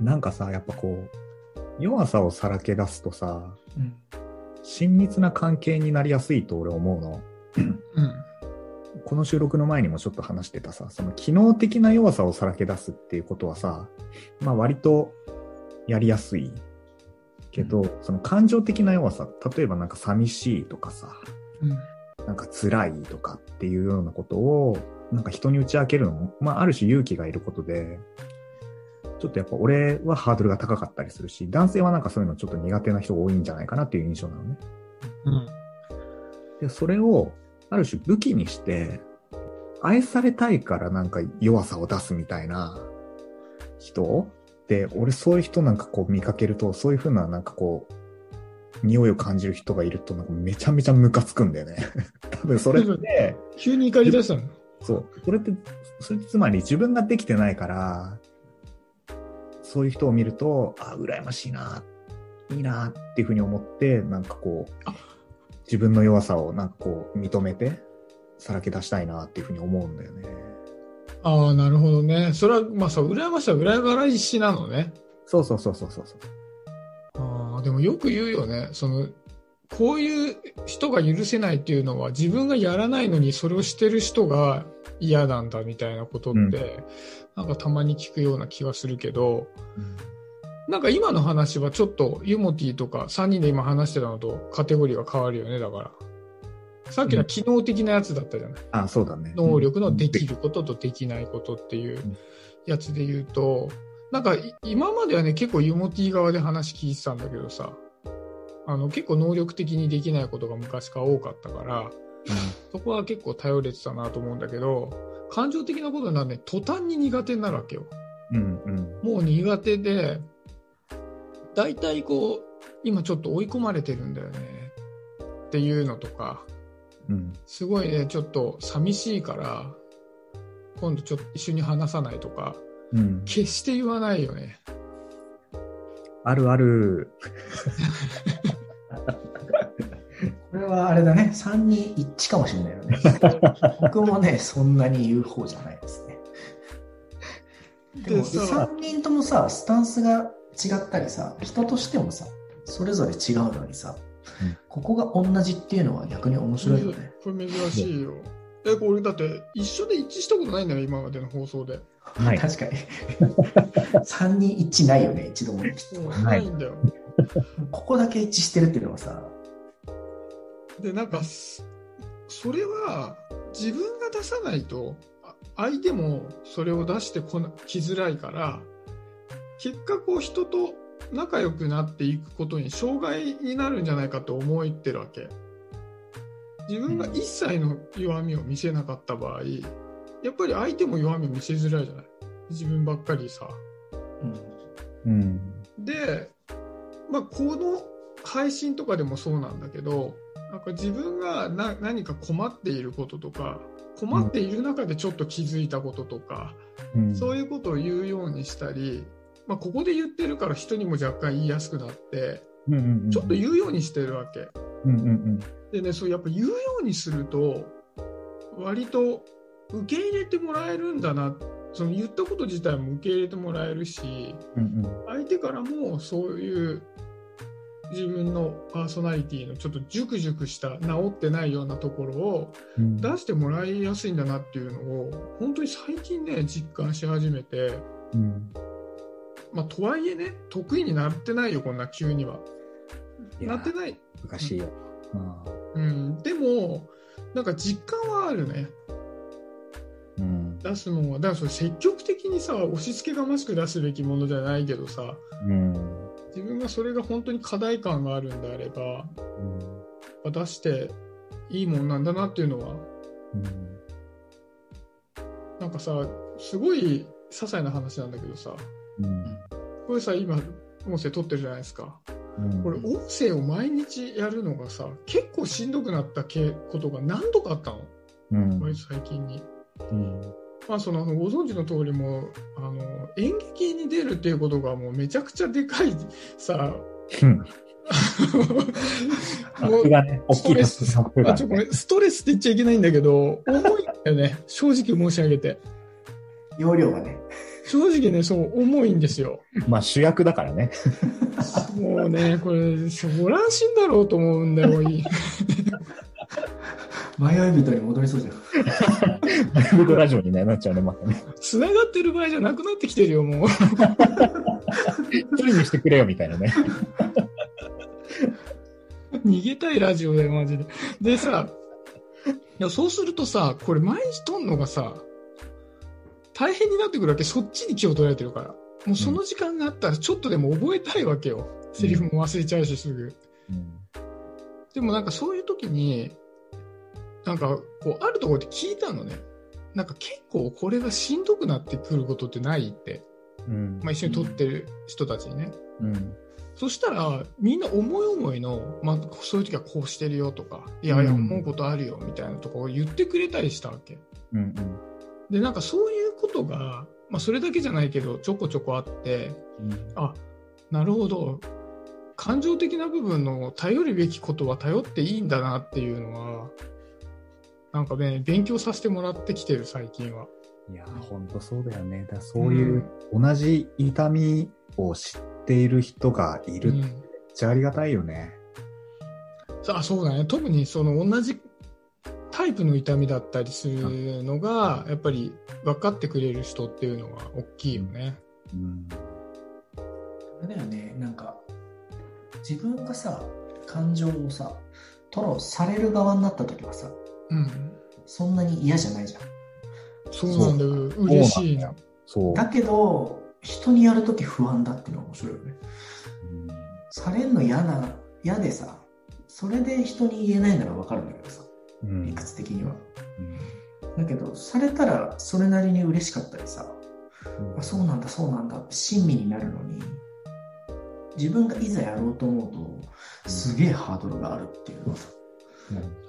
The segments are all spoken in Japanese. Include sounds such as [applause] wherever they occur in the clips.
なんかさ、やっぱこう、弱さをさらけ出すとさ、うん。親密な関係になりやすいと俺思うの。うん。この収録の前にもちょっと話してたさ、その機能的な弱さをさらけ出すっていうことはさ、まあ割とやりやすいけど、その感情的な弱さ、例えばなんか寂しいとかさ、うん。なんか辛いとかっていうようなことを、なんか人に打ち明けるのも、まあある種勇気がいることで、ちょっとやっぱ俺はハードルが高かったりするし、男性はなんかそういうのちょっと苦手な人が多いんじゃないかなっていう印象なのね。うん。で、それをある種武器にして、愛されたいからなんか弱さを出すみたいな人？で、俺そういう人なんかこう見かけると、そういう風ななんかこう、匂いを感じる人がいるとなんかめちゃめちゃムカつくんだよね。[laughs] 多分それって、急に怒り出したの？そう、それって、それってつまり自分ができてないから、そういう人を見ると、あ、羨ましいな、いいなっていうふうに思って、なんかこうあ、自分の弱さをなんかこう認めて、さらけ出したいなっていうふうに思うんだよね。ああ、なるほどね。それは、まあさ、羨ましさは裏がらしなのね。そうそうそうそうそうそう。ああ、でもよく言うよね。その、こういう人が許せないっていうのは自分がやらないのにそれをしてる人が嫌なんだみたいなことって、うんなんかたまに聞くような気はするけど、なんか今の話はちょっとユモティとか3人で今話してたのとカテゴリーが変わるよね、だから。さっきのは機能的なやつだったじゃない？あ、そうだね。能力のできる。ることとできないことっていううんやつで言うと、なんかい今まではね、結構ユモティ側で話聞いてたんだけどさ、あの結構能力的にできないことが昔から多かったから、そこは結構頼れてたなと思うんだけど、感情的なことになるね、途端に苦手になるわけよ。うんうん。もう苦手で、大体こう、今ちょっと追い込まれてるんだよねっていうのとか、うん。すごいね、ちょっと寂しいから、今度ちょっと一緒に話さないとか、うん。決して言わないよね。あるある。[laughs] これはあれだね、3人一致かもしれないよね。[laughs] 僕もね、そんなに言う方じゃないですね。でも、でさ、3人ともさ、スタンスが違ったりさ、人としてもさ、それぞれ違うのにさ、うんここが同じっていうのは逆に面白いよね。これ珍しいよ。え、これだって一緒で一致したことないんだよ、今までの放送で。はい。確かに。[laughs] 3人一致ないよね、一度も。ないんだよ。ここだけ一致してるっていうのはさ、で、なんか、すそれは自分が出さないと、あ相手もそれを出してこなきづらいから、結果こう人と仲良くなっていくことに障害になるんじゃないかと思ってるわけ。自分が一切の弱みを見せなかった場合、やっぱり相手も弱みを見せづらいじゃない？自分ばっかりさ。うんうん。で、まあ、この配信とかでもそうなんだけどなんか自分がな何か困っていることとか困っている中でちょっと気づいたこととか、うん。そういうことを言うようにしたり、まあ、ここで言ってるから人にも若干言いやすくなってうんうんうん。ちょっと言うようにしてるわけ。うんうんうん。でねそうやっぱ言うようにすると割と受け入れてもらえるんだなその言ったこと自体も受け入れてもらえるしうん相手からもそういう自分のパーソナリティのちょっとジュクジュクした治ってないようなところをうん。出してもらいやすいんだなっていうのを本当に最近ね実感し始めて、うん。まあ、とはいえね得意になってないよこんな急には。なってない、難しいよ。あうん、でもなんか実感はあるねーうん。出すのはだからそれ積極的にさ押し付けがましく出すべきものじゃないけどさうん。自分がそれが本当に課題感があるんであれば出していいもんなんだなっていうのはうん。なんかさすごい些細な話なんだけどさうん。これさ今音声撮ってるじゃないですかうん。これ音声を毎日やるのがさ結構しんどくなったけことが何度かあったの？うん。割と最近に。うん。まあ、そのご存知の通りもあの演劇に出るっていうことがもうめちゃくちゃでかいさうん。[laughs] もタップがね、大きいタップがあちょごめんストレスって言っちゃいけないんだけど重いんだよね [laughs] 正直申し上げて容量がね。正直ね、そう、重いんですよ。まあ主役だからね。もうね、これ、そう乱心だろうと思うんだよ。いい迷い人に戻りそうじゃん。ライブラジオにねなっちゃうね、またね。繋がってる場合じゃなくなってきてるよ、もう。一人にしてくれよ、みたいなね。逃げたいラジオだよ、マジで。でさ、いやそうするとさ、これ毎日撮んのがさ、大変になってくるわけ。そっちに気を取られてるから。もうその時間があったらちょっとでも覚えたいわけよ。セリフも忘れちゃうし、すぐ。うんでもなんかそういう時に、なんかこう、あるところで聞いたのね。なんか結構これがしんどくなってくることってないって。うんまあ一緒に撮ってる人たちにね。うんそしたら、みんな思い思いの、まあ、そういう時はこうしてるよとか、いやいや、うん思うことあるよみたいなとかを言ってくれたりしたわけ。うんで、なんかそういうことが、まあ、それだけじゃないけど、ちょこちょこあって、うんあ、なるほど、感情的な部分の頼るべきことは頼っていいんだなっていうのは、なんかね、勉強させてもらってきてる、最近は。いやー、ほんとそうだよね。だからそういう同じ痛みを知っている人がいるってめっうんちゃありがたいよね。さあそうだね特にその同じタイプの痛みだったりするのがやっぱり分かってくれる人っていうのは大きいよね。うん。あれだよね、なんか、自分がさ、感情をさ、吐露される側になった時はさ、うん、そんなに嫌じゃないじゃん。そうなんだ。よ嬉しいな。そう。だけど、人にやるとき不安だっていうのが面白いよね。うん。されんの嫌な、嫌でさ、それで人に言えないならわかるんだけどさ、うん。理屈的には。うん。だけど、されたらそれなりに嬉しかったりさ、あそうなんだ、そうなんだって親身になるのに、自分がいざやろうと思うと、すげえハードルがあるっていうのはさ、うん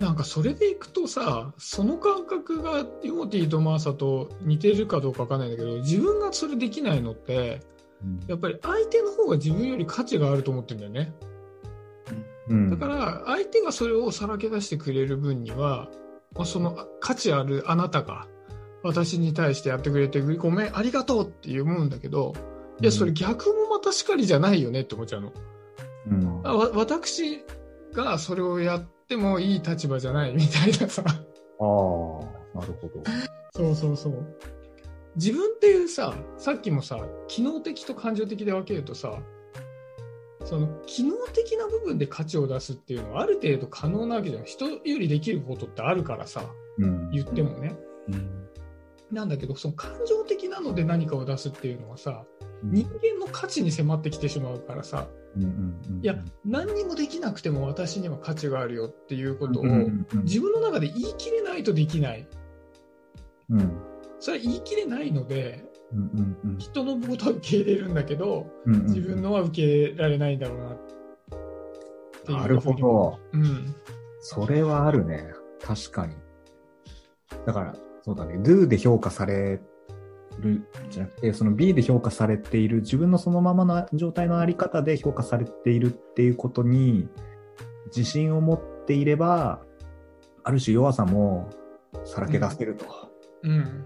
ななんかそれでいくとさその感覚がティモティとマーサと似てるかどうかわかんないんだけど自分がそれできないのってやっぱり相手の方が自分より価値があると思ってるんだよね。うんだから相手がそれをさらけ出してくれる分には、まあ、その価値あるあなたが私に対してやってくれてごめんありがとうって思うんだけどいやそれ逆もまたしかりじゃないよねって思っちゃうの。うん私がそれをやってもいい立場じゃないみたいなさ。ああ、なるほど。そうそうそう。自分っていうささっきもさ機能的と感情的で分けるとさその機能的な部分で価値を出すっていうのはある程度可能なわけじゃん。人よりできることってあるからさうん。言ってもね、うん。なんだけどその感情的なので何かを出すっていうのはさ人間の価値に迫ってきてしまうからさ。うんうんうんいや何にもできなくても私には価値があるよっていうことをうんうんうん自分の中で言い切れないとできない。うん。それは言い切れないのでうんうんうん。人のことは受け入れるんだけどうんうん自分のは受け入れられないんだろうな。っていうなるほど。うん。それはあるね。確かに。だから、そうだね。do で評価されるじゃなくて、その B で評価されている、自分のそのままの状態のあり方で評価されているっていうことに、自信を持っていれば、ある種弱さもさらけ出せると。うん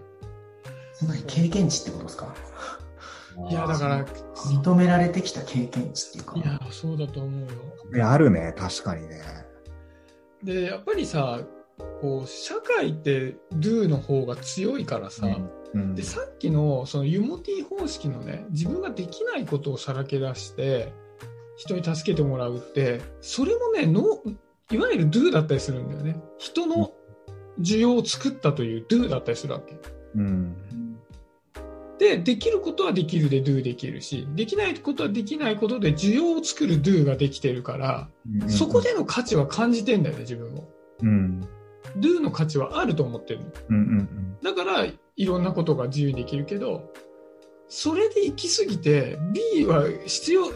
つまり経験値ってことですか？いやだから認められてきた経験値っていうか。いやそうだと思うよいや、あるね。確かにね。でやっぱりさこう社会って Do の方が強いからさ、うん。でさっきのそのユモティ方式のね自分ができないことをさらけ出して人に助けてもらうってそれもねのいわゆる Do だったりするんだよね。人の需要を作ったという Do だったりするわけ。うん。でできることはできるで Do できるしできないことはできないことで需要を作る Do ができてるから、うん。そこでの価値は感じてんだよね自分もうん。Do の価値はあると思ってるのうんうんだからいろんなことが自由にできるけどそれで行き過ぎて B は必要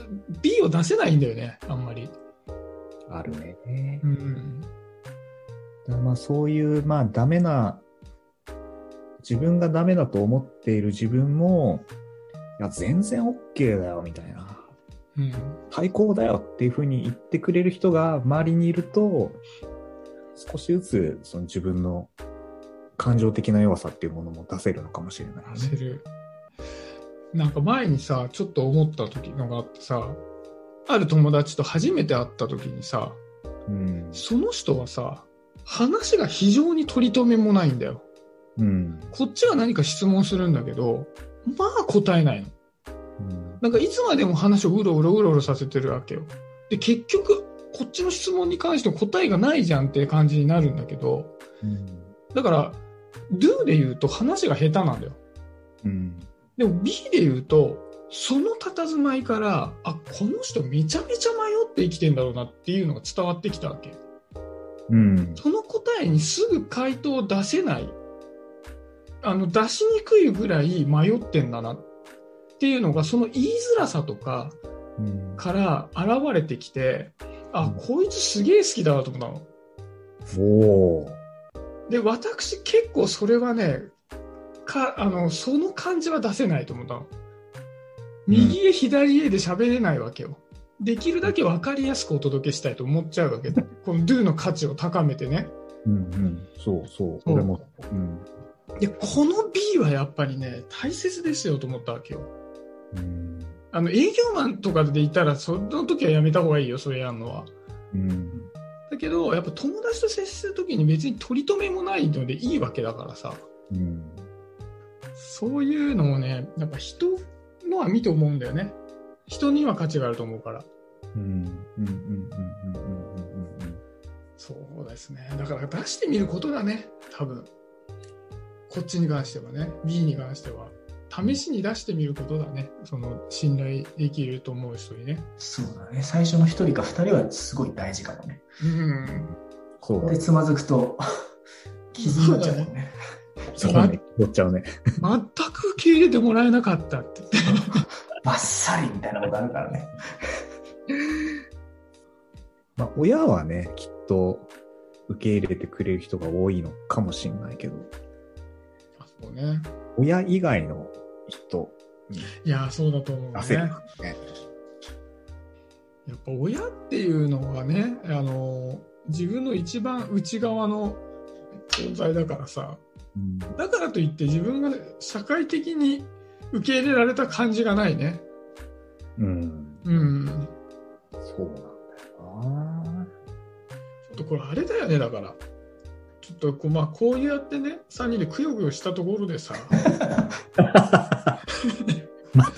B を出せないんだよねあんまり、うん。あるね。うん、だまあそういう、まあダメな、自分がダメだと思っている自分も、いや、全然 OK だよ、みたいな。うん、最高だよっていうふうに言ってくれる人が周りにいると、少しずつその自分の感情的な弱さっていうものも出せるのかもしれない、ね。出せる。なんか前にさ、ちょっと思った時のがあってさ、ある友達と初めて会った時にさ、うん。その人はさ、話が非常に取り留めもないんだよ。うん。こっちが何か質問するんだけど、まあ答えないの。うん。なんかいつまでも話をうろうろうろうろさせてるわけよ。で、結局、こっちの質問に関しても答えがないじゃんって感じになるんだけど、うん。だから、do で言うと話が下手なんだよ。うん。でも B で言うと、その佇まいから、あ、この人めちゃめちゃ迷って生きてんだろうなっていうのが伝わってきたわけ。うん。その答えにすぐ回答を出せない。あの、出しにくいぐらい迷ってんだなっていうのが、その言いづらさとかうん。から現れてきて、あ、うんこいつすげえ好きだなと思ったの。おー。で、私結構それはね、か、あの、その感じは出せないと思ったの。右へ左へで喋れないわけよ。できるだけ分かりやすくお届けしたいと思っちゃうわけ。[laughs] この do の価値を高めてね。うんうん。そうそう。そう俺も。うん。で、この B はやっぱりね、大切ですよと思ったわけよ。うん。あの、営業マンとかでいたら、その時はやめた方がいいよ、それやるのは。うん。だけど、やっぱ友達と接する時に別に取り留めもないのでいいわけだからさ。うん。そういうのをね、やっぱ人のは見て思うんだよね。人には価値があると思うから。そうですね。だから出してみることだね、多分。こっちに関してはね、B に関しては。試しに出してみることだね。その信頼できると思う人にね。そうだね。最初の一人か二人はすごい大事かもね。うん。そうだで、。つまずくと、[laughs] 傷になっちゃうもんね。そうだね。乗っちゃうね。全く受け入れてもらえなかったって言って。[laughs] バッサリみたいなことあるからね。[laughs] まあ、親はね、きっと受け入れてくれる人が多いのかもしれないけど、あそうね。親以外の人いや、そうだと思うね。ね。やっぱ親っていうのはね、あの、自分の一番内側の存在だからさ、うん。だからといって自分が社会的に受け入れられた感じがないね。うん。うん。そうなんだよちょっとこれあれだよね、だから。ちょっとこう、まあ、こうやってね、3人でくよくよしたところでさ、[laughs]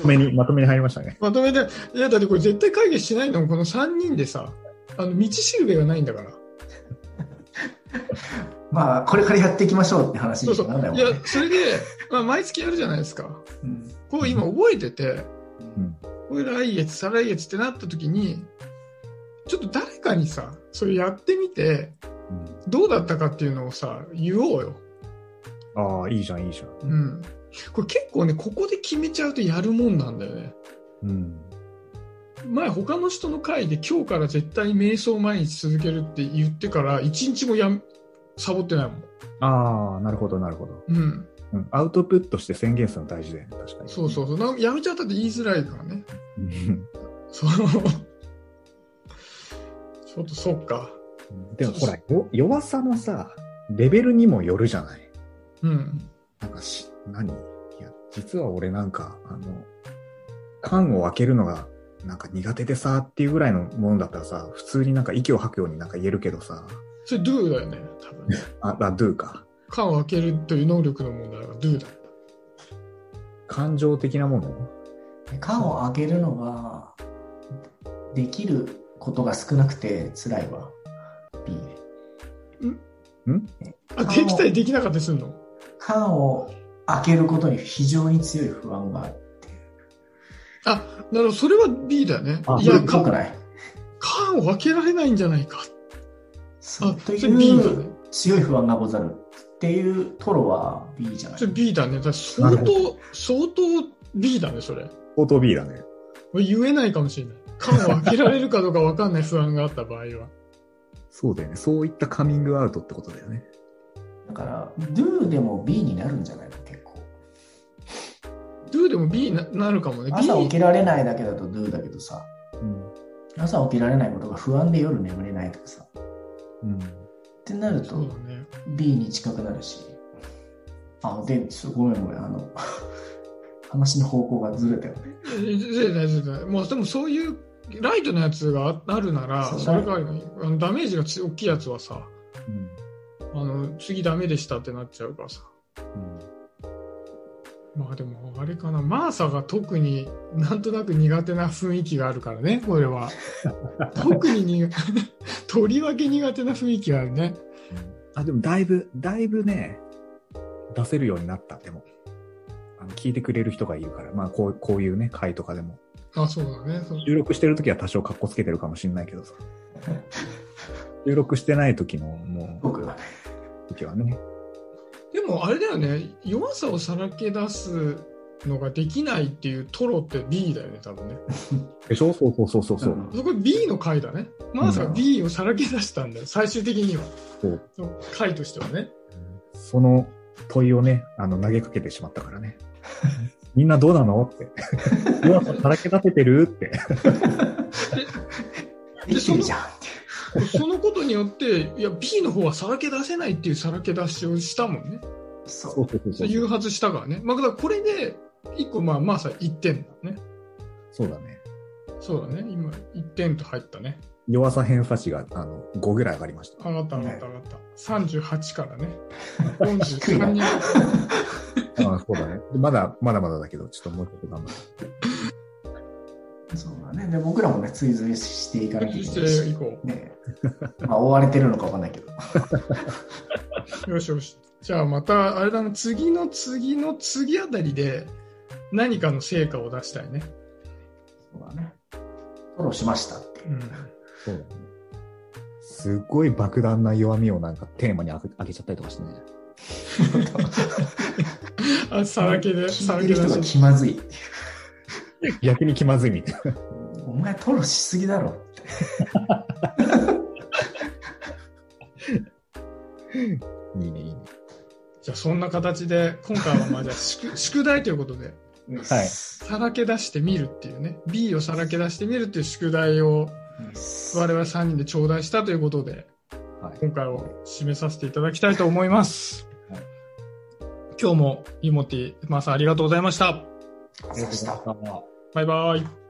とめに、まとめに入りましたね。まとめて、いや、だってこれ絶対会議しないのもこの3人でさ、あの、道しるべがないんだから。[laughs] まあ、これからやっていきましょうって話そうそう。にならないもんね。、いやそれで、まあ、毎月やるじゃないですか。うんこう今覚えてて、うん。これ来月、再来月ってなった時に、ちょっと誰かにさ、それやってみて、うんどうだったかっていうのをさ、言おうよ。ああ、いいじゃん、いいじゃん。うん。これ結構ね、ここで決めちゃうとやるもんなんだよね。うん。前他の人の会で今日から絶対瞑想毎日続けるって言ってから一日もやんサボってないもん。ああ、なるほど、なるほど。うん。うん。アウトプットして宣言するの大事だよね、確かに。そうそうそう。なやめちゃったって言いづらいからね。うん。そう。[laughs] ちょっとそっか。でもほら、よ弱さのさ、レベルにもよるじゃない。うん。なんかし、何？いや、実は俺なんか、あの、缶を開けるのが、なんか苦手でさっていうぐらいのものだったらさ、普通になんか息を吐くようになんか言えるけどさ、それ do だよね、多分ね。あ、あ、do か。缶を開けるという能力の問題は do だ。感情的なもの？缶を開けるのが、できることが少なくて辛いわ。B あ、できたりできなかったりするの？缶を開けることに非常に強い不安があるっていう。あ、なるほど、それは B だよね。あいや、ぽく缶ない。缶を開けられないんじゃないか。あ、そうというね。強い不安がござるっていうトロは B じゃないそれ B だね。だ相当、相当 B だね、それ。相当 B だね。言えないかもしれない。缶を開けられるかどうか分かんない不安があった場合は。そうだよね。そういったカミングアウトってことだよね。だから、do でも B になるんじゃないの？Do でも B にななるかもね。朝起きられないだけだと do だけどさ、うん。朝起きられないことが不安で夜眠れないとかさ、うん。ってなるとね。B に近くなるし、あ、で、ちょっとごめんごめん。あの、[laughs] 話の方向がずれたよね。ずれないずれない。もうでもそういうライトのやつがあるなら、それがあのダメージがつ大きいやつはさ、うん。あの次ダメでしたってなっちゃうからさ。うんまあでもあれかな、マーサが特になんとなく苦手な雰囲気があるからね、これは。[laughs] 特に苦とりわけ苦手な雰囲気があるね。あ、でもだいぶ、だいぶね、出せるようになった、でも。あの聞いてくれる人がいるから、まあこうこういうね、回とかでも。あ、そうだね。そう収録してる時は多少格好つけてるかもしれないけどさ。[laughs] 収録してない時の、も僕がね。う、時はね。でもあれだよね、弱さをさらけ出すのができないっていうトロって B だよね、多分ね。でしょそうそうそうそうそう。うんそこ B の回だね。マーサが B をさらけ出したんだよ、最終的には。そうその回としてはね。その問いをね、あの、投げかけてしまったからね。みんなどうなの？って。[laughs] 弱ささらけ出せてる？って。[laughs] できてるじゃん。そのことによって、いや、B の方はさらけ出せないっていうさらけ出しをしたもんね。そう。誘発したからね。まあ、だからこれで、一個、まあ、まあさ、1点だね。そうだね。そうだね。今、1点と入ったね。弱さ偏差値が、あの、5ぐらい上がりました。上がった上がった上がった。38からね。43にああそうだね。まだ、まだまだだけど、ちょっともうちょっと頑張って。う。そうだね。で、僕らもね、追随していかなきゃいけしないし。ていこねまあ、追われてるのかわかんないけど。う。[laughs] よしよし。じゃあまた、あれだな、次の次の次あたりで何かの成果を出したいね。そうだね。フォローしましたっていうう。ん。そうだね。すっごい爆弾な弱みをなんかテーマにあげあげちゃったりとかしてね。[laughs] あ、さらけで、さらけ出し。気まずい。[laughs] 逆に気まずいみたいな。お前、フォローしすぎだろって。[laughs] いいね、いいね。じゃあそんな形で、今回はまあじゃあ宿 [laughs] 宿題ということで、はいさらけ出してみるっていうね、B をさらけ出してみるっていう宿題を我々3人で頂戴したということで、はい。今回を締めさせていただきたいと思います。はい今日もイモティ、マーさんありがとうございました。ありがとうございました。た。バイバイ。